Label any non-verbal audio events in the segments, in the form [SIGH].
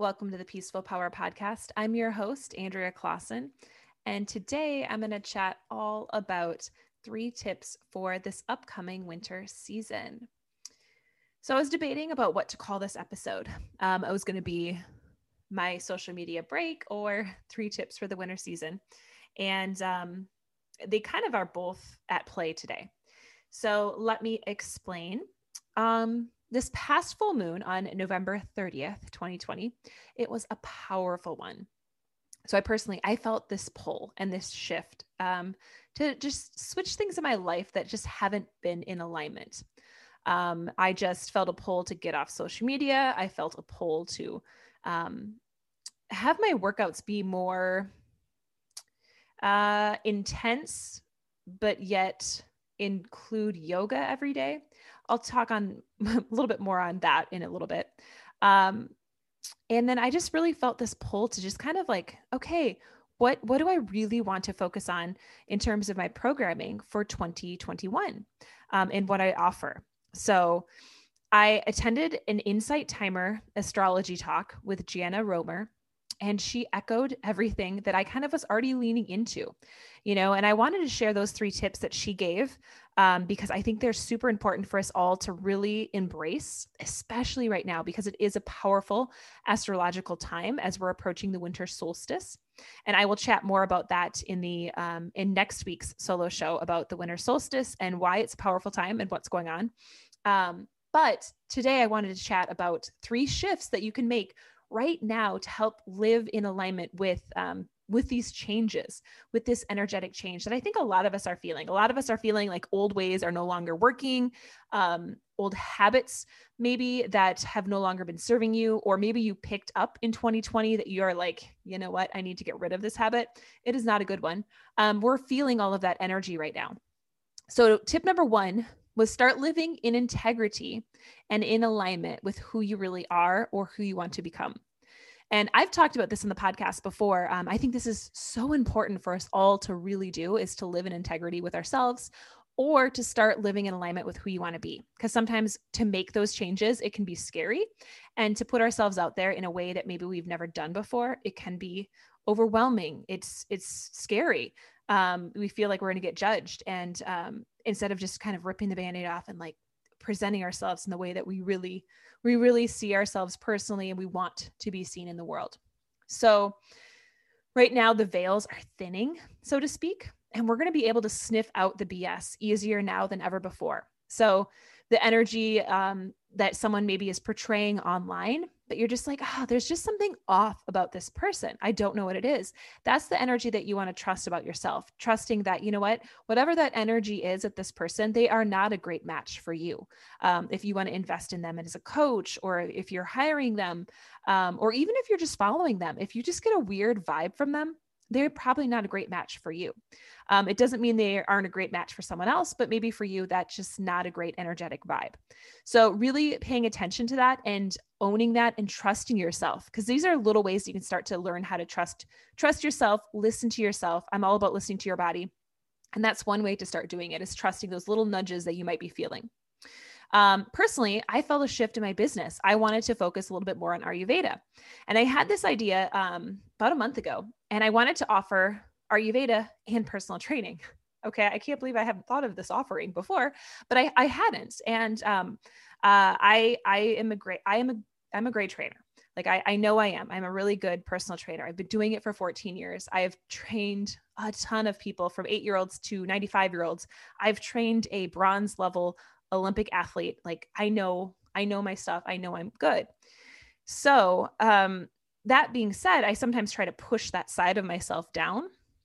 Welcome to the Peaceful Power Podcast. I'm your host, Andrea Clausen, and today I'm going to chat all about three tips for this upcoming winter season. So, I was debating about what to call this episode. Um, it was going to be my social media break or three tips for the winter season. And um, they kind of are both at play today. So, let me explain. Um, this past full moon on November 30th, 2020, it was a powerful one. So I personally, I felt this pull and this shift um, to just switch things in my life that just haven't been in alignment. Um, I just felt a pull to get off social media. I felt a pull to um, have my workouts be more uh, intense, but yet include yoga every day. I'll talk on [LAUGHS] a little bit more on that in a little bit. Um, and then I just really felt this pull to just kind of like, okay, what what do I really want to focus on in terms of my programming for 2021 um, and what I offer? So I attended an Insight Timer astrology talk with Jana Romer and she echoed everything that I kind of was already leaning into, you know. And I wanted to share those three tips that she gave um, because I think they're super important for us all to really embrace, especially right now, because it is a powerful astrological time as we're approaching the winter solstice. And I will chat more about that in the um, in next week's solo show about the winter solstice and why it's a powerful time and what's going on. Um, but today I wanted to chat about three shifts that you can make right now to help live in alignment with um, with these changes with this energetic change that i think a lot of us are feeling. A lot of us are feeling like old ways are no longer working um, old habits maybe that have no longer been serving you or maybe you picked up in 2020 that you're like you know what? I need to get rid of this habit. It is not a good one. Um, we're feeling all of that energy right now. So tip number one was start living in integrity and in alignment with who you really are or who you want to become. And I've talked about this in the podcast before. Um, I think this is so important for us all to really do is to live in integrity with ourselves or to start living in alignment with who you want to be. Because sometimes to make those changes, it can be scary. And to put ourselves out there in a way that maybe we've never done before, it can be overwhelming. It's it's scary. Um, we feel like we're going to get judged. And um, instead of just kind of ripping the band-aid off and like presenting ourselves in the way that we really we really see ourselves personally and we want to be seen in the world. So right now the veils are thinning so to speak and we're going to be able to sniff out the bs easier now than ever before. So the energy um, that someone maybe is portraying online but you're just like, oh, there's just something off about this person. I don't know what it is. That's the energy that you want to trust about yourself, trusting that, you know what, whatever that energy is at this person, they are not a great match for you. Um, if you want to invest in them as a coach, or if you're hiring them, um, or even if you're just following them, if you just get a weird vibe from them, they're probably not a great match for you. Um, it doesn't mean they aren't a great match for someone else, but maybe for you, that's just not a great energetic vibe. So, really paying attention to that and owning that and trusting yourself, because these are little ways you can start to learn how to trust trust yourself, listen to yourself. I'm all about listening to your body, and that's one way to start doing it is trusting those little nudges that you might be feeling. Um, personally, I felt a shift in my business. I wanted to focus a little bit more on Ayurveda. And I had this idea um, about a month ago, and I wanted to offer Ayurveda and personal training. Okay, I can't believe I haven't thought of this offering before, but I, I hadn't. And um, uh, I I am a great I am a I'm a great trainer. Like I, I know I am. I'm a really good personal trainer. I've been doing it for 14 years. I have trained a ton of people from eight year olds to 95 year olds. I've trained a bronze level Olympic athlete. Like I know, I know my stuff. I know I'm good. So, um, that being said, I sometimes try to push that side of myself down.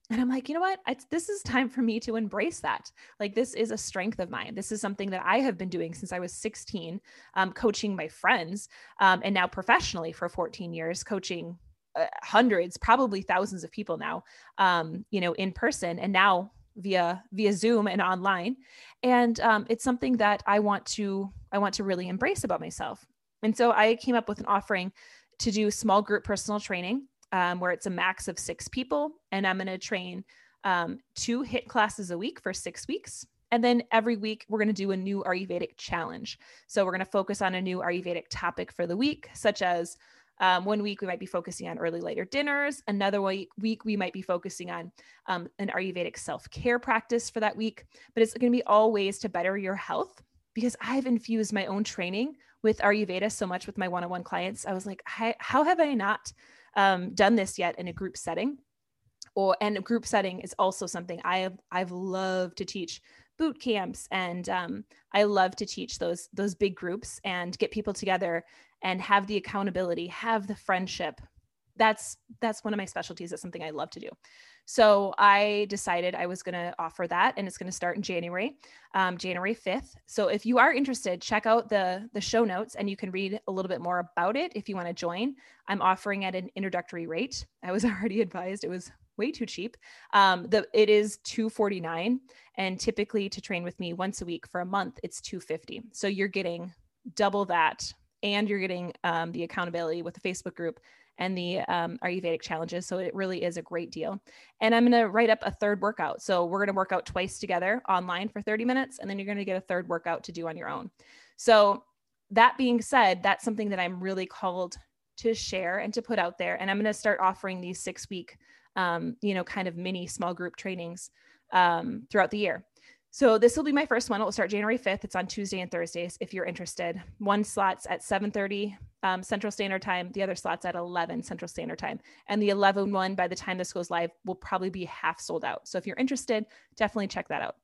And I'm like, you know what? It's, this is time for me to embrace that. Like, this is a strength of mine. This is something that I have been doing since I was 16, um, coaching my friends, um, and now professionally for 14 years, coaching uh, hundreds, probably thousands of people now, um, you know, in person. And now via via zoom and online. And um, it's something that i want to i want to really embrace about myself. And so i came up with an offering to do small group personal training um, where it's a max of six people. And i'm going to train um, two HIIT classes a week for six weeks. And then every week, we're going to do a new Ayurvedic challenge. So we're going to focus on a new Ayurvedic topic for the week, such as Um, one week we might be focusing on early later dinners. Another week, we might be focusing on um, an Ayurvedic self care practice for that week. But it's going to be all ways to better your health because I've infused my own training with Ayurveda so much with my one on one clients. I was like, how have I not um, done this yet in a group setting? Or and a group setting is also something I have I've loved to teach boot camps and um, I love to teach those those big groups and get people together and have the accountability, have the friendship. That's that's one of my specialties. That's something I love to do. So I decided I was going to offer that, and it's going to start in January, um, January fifth. So if you are interested, check out the the show notes, and you can read a little bit more about it if you want to join. I'm offering at an introductory rate. I was [LAUGHS] already advised it was way too cheap. Um, the it is 249 and typically to train with me once a week for a month it's 250. So you're getting double that and you're getting um, the accountability with the Facebook group and the um, Ayurvedic challenges. So it really is a great deal. And I'm going to write up a third workout. So we're going to work out twice together online for 30 minutes, and then you're going to get a third workout to do on your own. So that being said, that's something that I'm really called to share and to put out there. And I'm going to start offering these six week, um, you know, kind of mini small group trainings um, throughout the year. So this will be my first one. It will start January 5th. It's on Tuesday and Thursdays if you're interested. One slot's at 7:30 um, Central Standard Time. The other slot's at 11 Central Standard Time. And the 11 one, by the time this goes live, will probably be half sold out. So if you're interested, definitely check that out.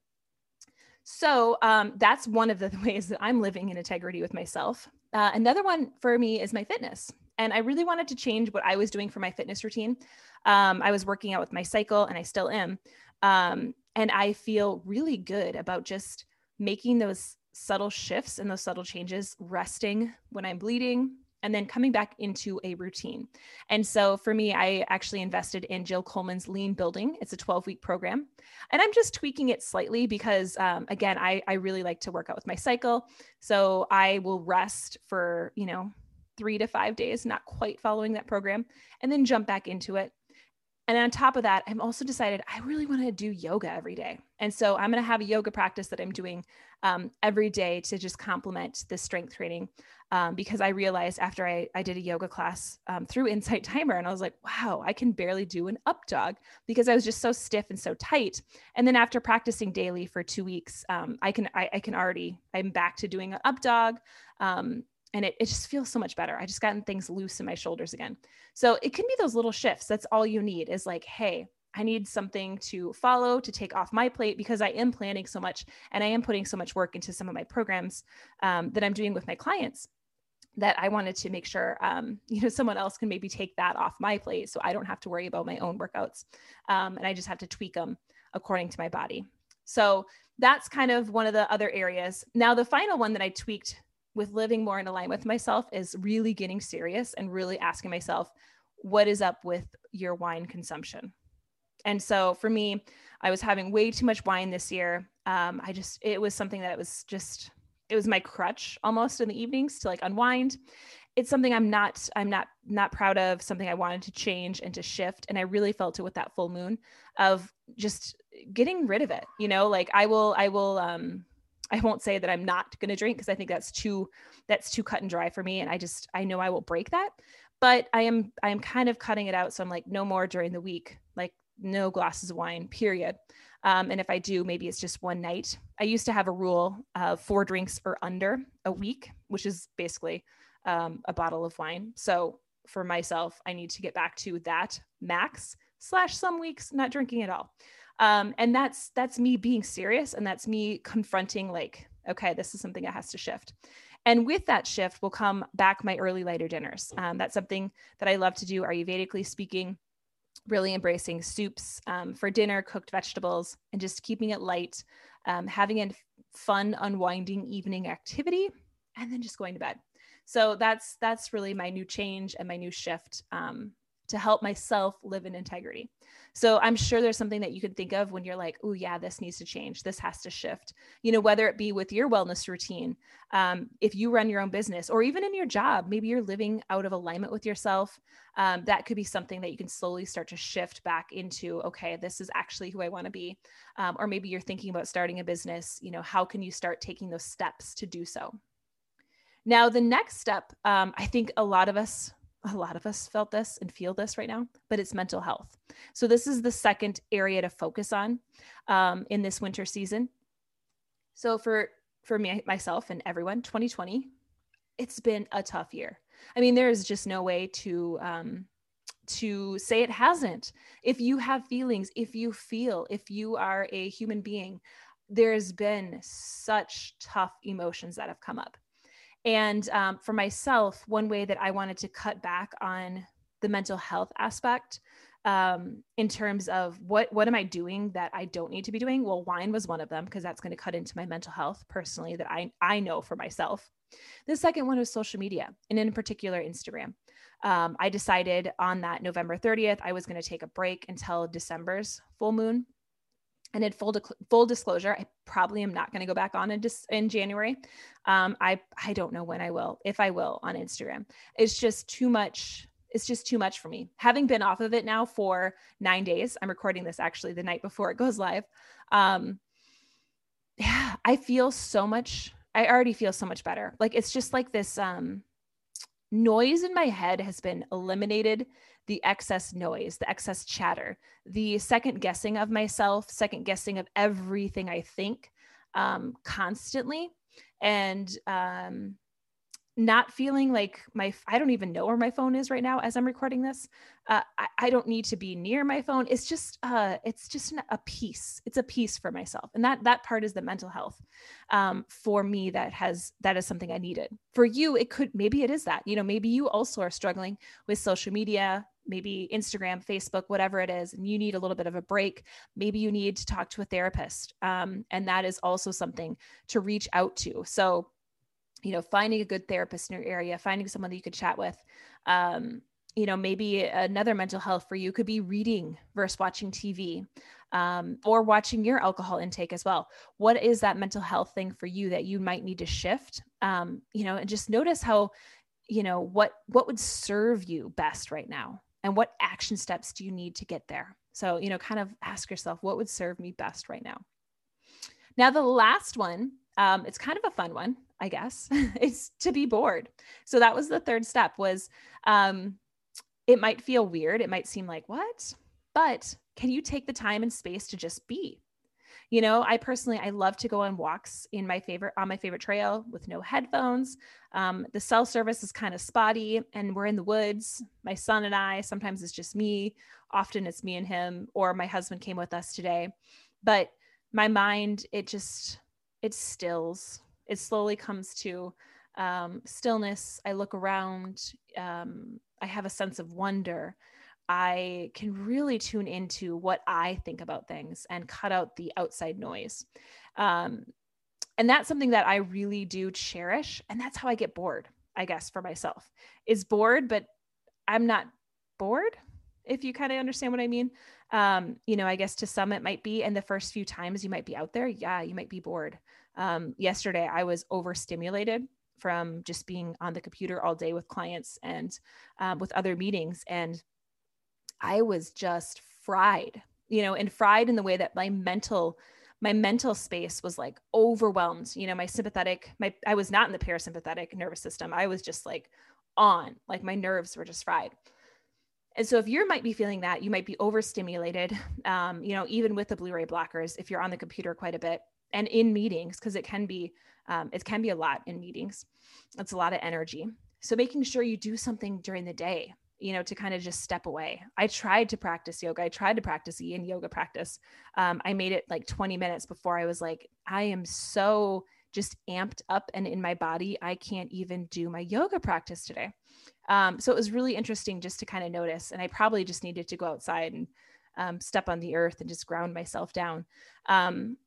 So um, that's one of the [LAUGHS] ways that I'm living in integrity with myself. Uh, another one for me is my fitness. And I really wanted to change what I was doing for my fitness routine. Um, I was working out with my cycle, and I still am. Um, and I feel really good about just making those subtle shifts and those subtle changes, resting when I'm bleeding, and then coming back into a routine. And so for me, I actually invested in Jill Coleman's Lean Building. It's a 12 week program. And I'm just tweaking it slightly because, um, again, I, I really like to work out with my cycle. So I will rest for, you know, three to five days, not quite following that program, and then jump back into it. And on top of that, I've also decided I really want to do yoga every day. And so I'm going to have a yoga practice that I'm doing um, every day to just complement the strength training. Um, because I realized after I, I did a yoga class um, through [LAUGHS] Insight Timer, and I was like, wow, I can barely do an up dog because I was just so stiff and so tight. And then after practicing daily for two weeks, um, I can I, I, can already I'm back to doing an up dog. And it, it just feels so much better. I just gotten things loose in my shoulders again. So it can be those little shifts. That's all you need is like, hey, I need something to follow to take off my plate because I am planning so much and I am putting so much work into some of my programs um, that I'm doing with my clients that I wanted to make sure, um, [LAUGHS] you know, someone else can maybe take that off my plate so I don't have to worry about my own workouts. Um, and I just have to tweak them according to my body. So that's kind of one of the other areas. Now, the final one that I tweaked with living more in alignment with myself is really getting serious and really asking myself, what is up with your wine consumption? And so for me, I was having way too much wine this year. Um, I just, it was something that was just, it was my crutch almost in the evenings to like unwind. It's something I'm not, I'm not, not proud of, something I wanted to change and to shift. And I really felt it with that full moon of just getting rid of it. You know, like I will, I will, um, I won't say that I'm not going to drink because I think that's too that's too cut and dry for me and I just I know I will break that. But I am I am kind of cutting it out so I'm like no more during the week. Like no glasses of wine, period. Um, and if I do, maybe it's just one night. I used to have a rule of four drinks or under a week, which is basically um, a bottle of wine. So for myself, I need to get back to that max slash some weeks not drinking at all um, and that's that's me being serious and that's me confronting like okay this is something that has to shift. And with that shift will come back my early lighter dinners. Um, that's something that i love to do ayurvedically speaking really embracing soups um, for dinner cooked vegetables and just keeping it light um, having a fun unwinding evening activity and then just going to bed. So that's that's really my new change and my new shift um, to help myself live in integrity. So I'm sure there's something that you can think of when you're like, oh, yeah, this needs to change. This has to shift. You know, whether it be with your wellness routine, um, if you run your own business, or even in your job, maybe you're living out of alignment with yourself. Um, that could be something that you can slowly start to shift back into, okay, this is actually who I want to be. Um, or maybe you're thinking about starting a business. You know, how can you start taking those steps to do so? Now, the next step, um, I think a lot of us a lot of us felt this and feel this right now, but it's mental health. So, this is the second area to focus on um, in this winter season. So, for for me myself and everyone, 2020, it's been a tough year. I mean, there is just no way to um, to say it hasn't. If you have feelings, if you feel, if you are a human being, there's been such tough emotions that have come up. And um, for myself, one way that I wanted to cut back on the mental health aspect um, in terms of what what am I doing that I don't need to be doing? Well, wine was one of them because that's going to cut into my mental health personally that I I know for myself. The second one was social media, and in particular Instagram. Um, I decided on that November 30th I was going to take a break until December's full moon and in full, full disclosure, I probably am not going to go back on in, dis- in January. Um, I I don't know when I will, if I will, on Instagram. It's just too much. It's just too much for me. Having been off of it now for nine days, I'm recording this actually the night before it goes live. Um, yeah, I feel so much. I already feel so much better. Like it's just like this um, noise in my head has been eliminated the excess noise, the excess chatter, the second guessing of myself, second guessing of everything I think um, constantly. And um, not feeling like my i don't even know where my phone is right now as i'm recording this. Uh, I, I, don't need to be near my phone. It's just uh, it's just a peace it's a peace for myself. And that that part is the mental health um, for me that has that is something i needed. For you it could maybe it is that. You know maybe you also are struggling with social media maybe instagram facebook whatever it is and you need a little bit of a break. Maybe you need to talk to a therapist um, and that is also something to reach out to. So you know, finding a good therapist in your area, finding someone that you could chat with. Um, you know, maybe another mental health for you could be reading versus watching TV um, or watching your alcohol intake as well. What is that mental health thing for you that you might need to shift? Um, you know, and just notice how, you know, what what would serve you best right now, and what action steps do you need to get there? So, you know, kind of ask yourself, what would serve me best right now? Now, the last one, um, it's kind of a fun one. I guess, [LAUGHS] it's to be bored. So that was the third step was um it might feel weird, it might seem like what? But can you take the time and space to just be? You know, I personally I love to go on walks in my favorite on my favorite trail with no headphones. Um, the cell service is kind of spotty, and we're in the woods. My son and I. Sometimes it's just me. Often it's me and him, or my husband came with us today. But my mind, it just it stills it slowly comes to um, stillness. I look around. Um, I have a sense of wonder. I can really tune into what I think about things and cut out the outside noise. Um, and that's something that I really do cherish. And that's how I get bored, I guess, for myself is bored, but I'm not bored, if you kind of understand what I mean. Um, you know, I guess to some it might be, and the first few times you might be out there, yeah, you might be bored. Um, yesterday, I was overstimulated from just being on the computer all day with clients and um, with other meetings. And I was just fried, you know, and fried in the way that my mental my mental space was like overwhelmed you know my sympathetic my i was not in the parasympathetic nervous system i was just like on like my nerves were just fried and so if you might be feeling that you might be overstimulated [LAUGHS] um, you know even with the Blu-ray blockers if you're on the computer quite a bit and in meetings because it can be um, it can be a lot in meetings. It's a lot of energy. So making sure you do something during the day you know to kind of just step away. I tried to practice yoga. I tried to practice yin yoga practice. Um, i made it like 20 minutes before i was like i am so just amped up and in my body i can't even do my yoga practice today. Um, so it was really interesting just to kind of notice and i probably just needed to go outside and um, step on the earth and just ground myself down. Um,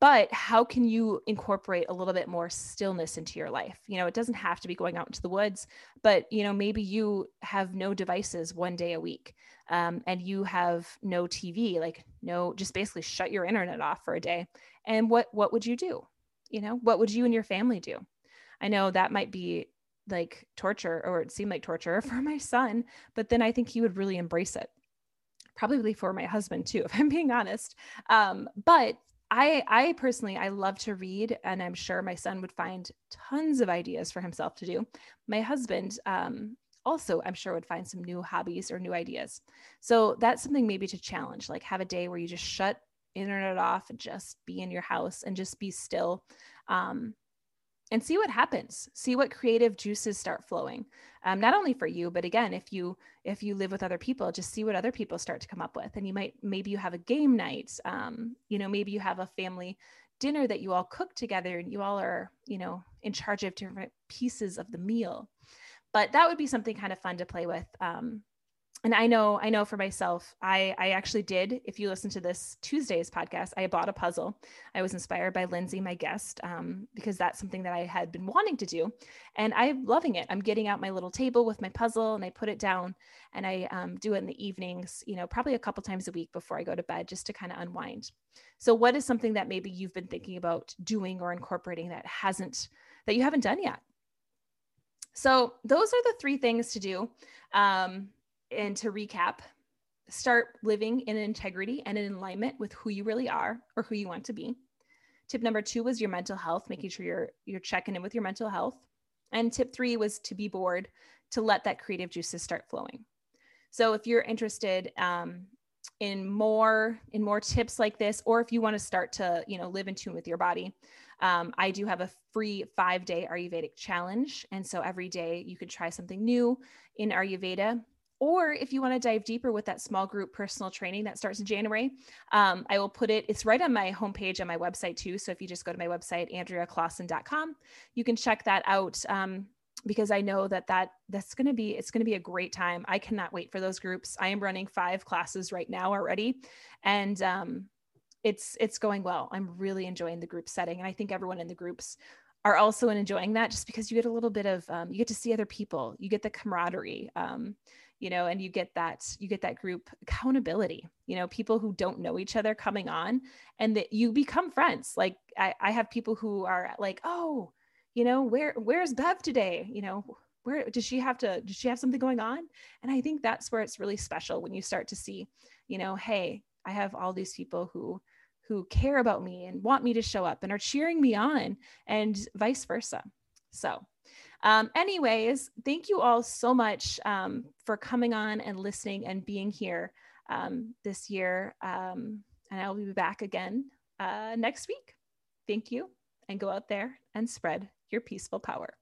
but how can you incorporate a little bit more stillness into your life? You know it doesn't have to be going out into the woods but you know maybe you have no devices one day a week um, and you have no tv like no just basically shut your internet off for a day. And what what would you do you know what would you and your family do? I know that might be like torture or it seemed like torture [LAUGHS] for my son but then i think he would really embrace it. Probably for my husband too [LAUGHS] if i'm being honest. Um, but I I personally I love to read, and I'm sure my son would find tons of ideas for himself to do. My husband um, also i'm sure would find some new hobbies or new ideas. So that's something maybe to challenge like have a day where you just shut internet off and just be in your house and just be still um, and see what happens. See what creative juices start flowing um, not only for you but again if you if you live with other people just see what other people start to come up with. And you might maybe you have a game night um, you know maybe you have a family dinner that you all cook together and you all are you know in charge of different pieces of the meal. But that would be something kind of fun to play with um, and I know, I know for myself, I, I actually did. If you listen to this Tuesday's podcast, I bought a puzzle. I was inspired by Lindsay, my guest, um, because that's something that I had been wanting to do, and I'm loving it. I'm getting out my little table with my puzzle, and I put it down, and I um, do it in the evenings. You know, probably a couple times a week before I go to bed, just to kind of unwind. So, what is something that maybe you've been thinking about doing or incorporating that hasn't that you haven't done yet? So, those are the three things to do. Um, and to recap, start living in integrity and in alignment with who you really are or who you want to be. Tip number two was your mental health, making sure you're you're checking in with your mental health. And tip three was to be bored, to let that creative juices start flowing. So if you're interested um, in more in more tips like this, or if you want to start to you know live in tune with your body, um, I do have a free five day Ayurvedic challenge, and so every day you can try something new in Ayurveda. Or if you want to dive deeper with that small group personal training that starts in January, um, I will put it, it's right on my homepage on my website too. So if you just go to my website, andreaclausen.com, you can check that out. Um, because I know that that that's going to be it's going to be a great time. I cannot wait for those groups. I am running five classes right now already, and um, it's it's going well. I'm really enjoying the group setting, and I think everyone in the groups are also enjoying that just because you get a little bit of um, you get to see other people, you get the camaraderie. Um, you know and you get that you get that group accountability you know people who don't know each other coming on and that you become friends. Like I, I have people who are like oh you know where where's bev today? You know where does she have to does she have something going on? And i think that's where it's really special when you start to see you know hey i have all these people who who care about me and want me to show up and are cheering me on and vice versa. So um, anyways, thank you all so much um, for coming on and listening and being here um, this year. Um, and I will be back again uh, next week. Thank you, and go out there and spread your peaceful power.